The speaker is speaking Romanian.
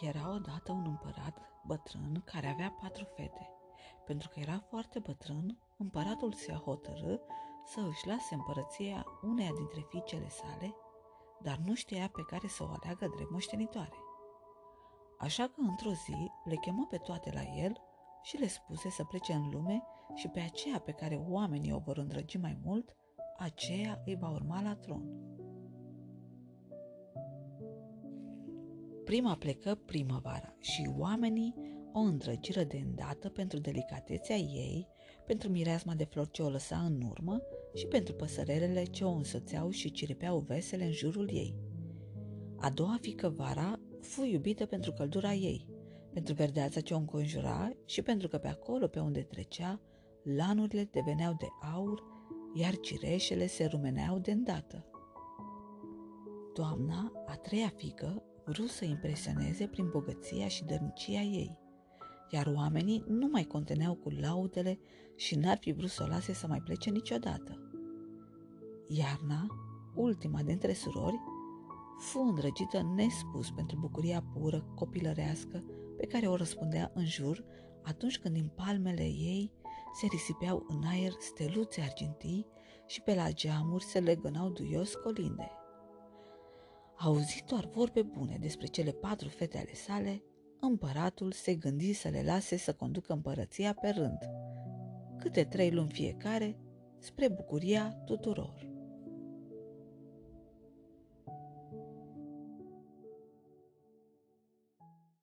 Era odată un împărat bătrân care avea patru fete. Pentru că era foarte bătrân, împăratul se hotărâ să își lase împărăția uneia dintre fiicele sale, dar nu știa pe care să o aleagă drept moștenitoare. Așa că într-o zi le chemă pe toate la el și le spuse să plece în lume și pe aceea pe care oamenii o vor îndrăgi mai mult, aceea îi va urma la tron. Prima plecă primăvara și oamenii o îndrăgiră de îndată pentru delicatețea ei, pentru mireasma de flori ce o lăsa în urmă și pentru păsărelele ce o însoțeau și ciripeau vesele în jurul ei. A doua fică vara fu iubită pentru căldura ei, pentru verdeața ce o înconjura și pentru că pe acolo pe unde trecea, lanurile deveneau de aur, iar cireșele se rumeneau de îndată. Toamna, a treia fică, vrut să impresioneze prin bogăția și dărnicia ei, iar oamenii nu mai conteneau cu laudele și n-ar fi vrut să o lase să mai plece niciodată. Iarna, ultima dintre surori, fu îndrăgită nespus pentru bucuria pură copilărească pe care o răspundea în jur atunci când din palmele ei se risipeau în aer steluțe argintii și pe la geamuri se legănau duios colinde. Auzit doar vorbe bune despre cele patru fete ale sale, împăratul se gândi să le lase să conducă împărăția pe rând, câte trei luni fiecare, spre bucuria tuturor.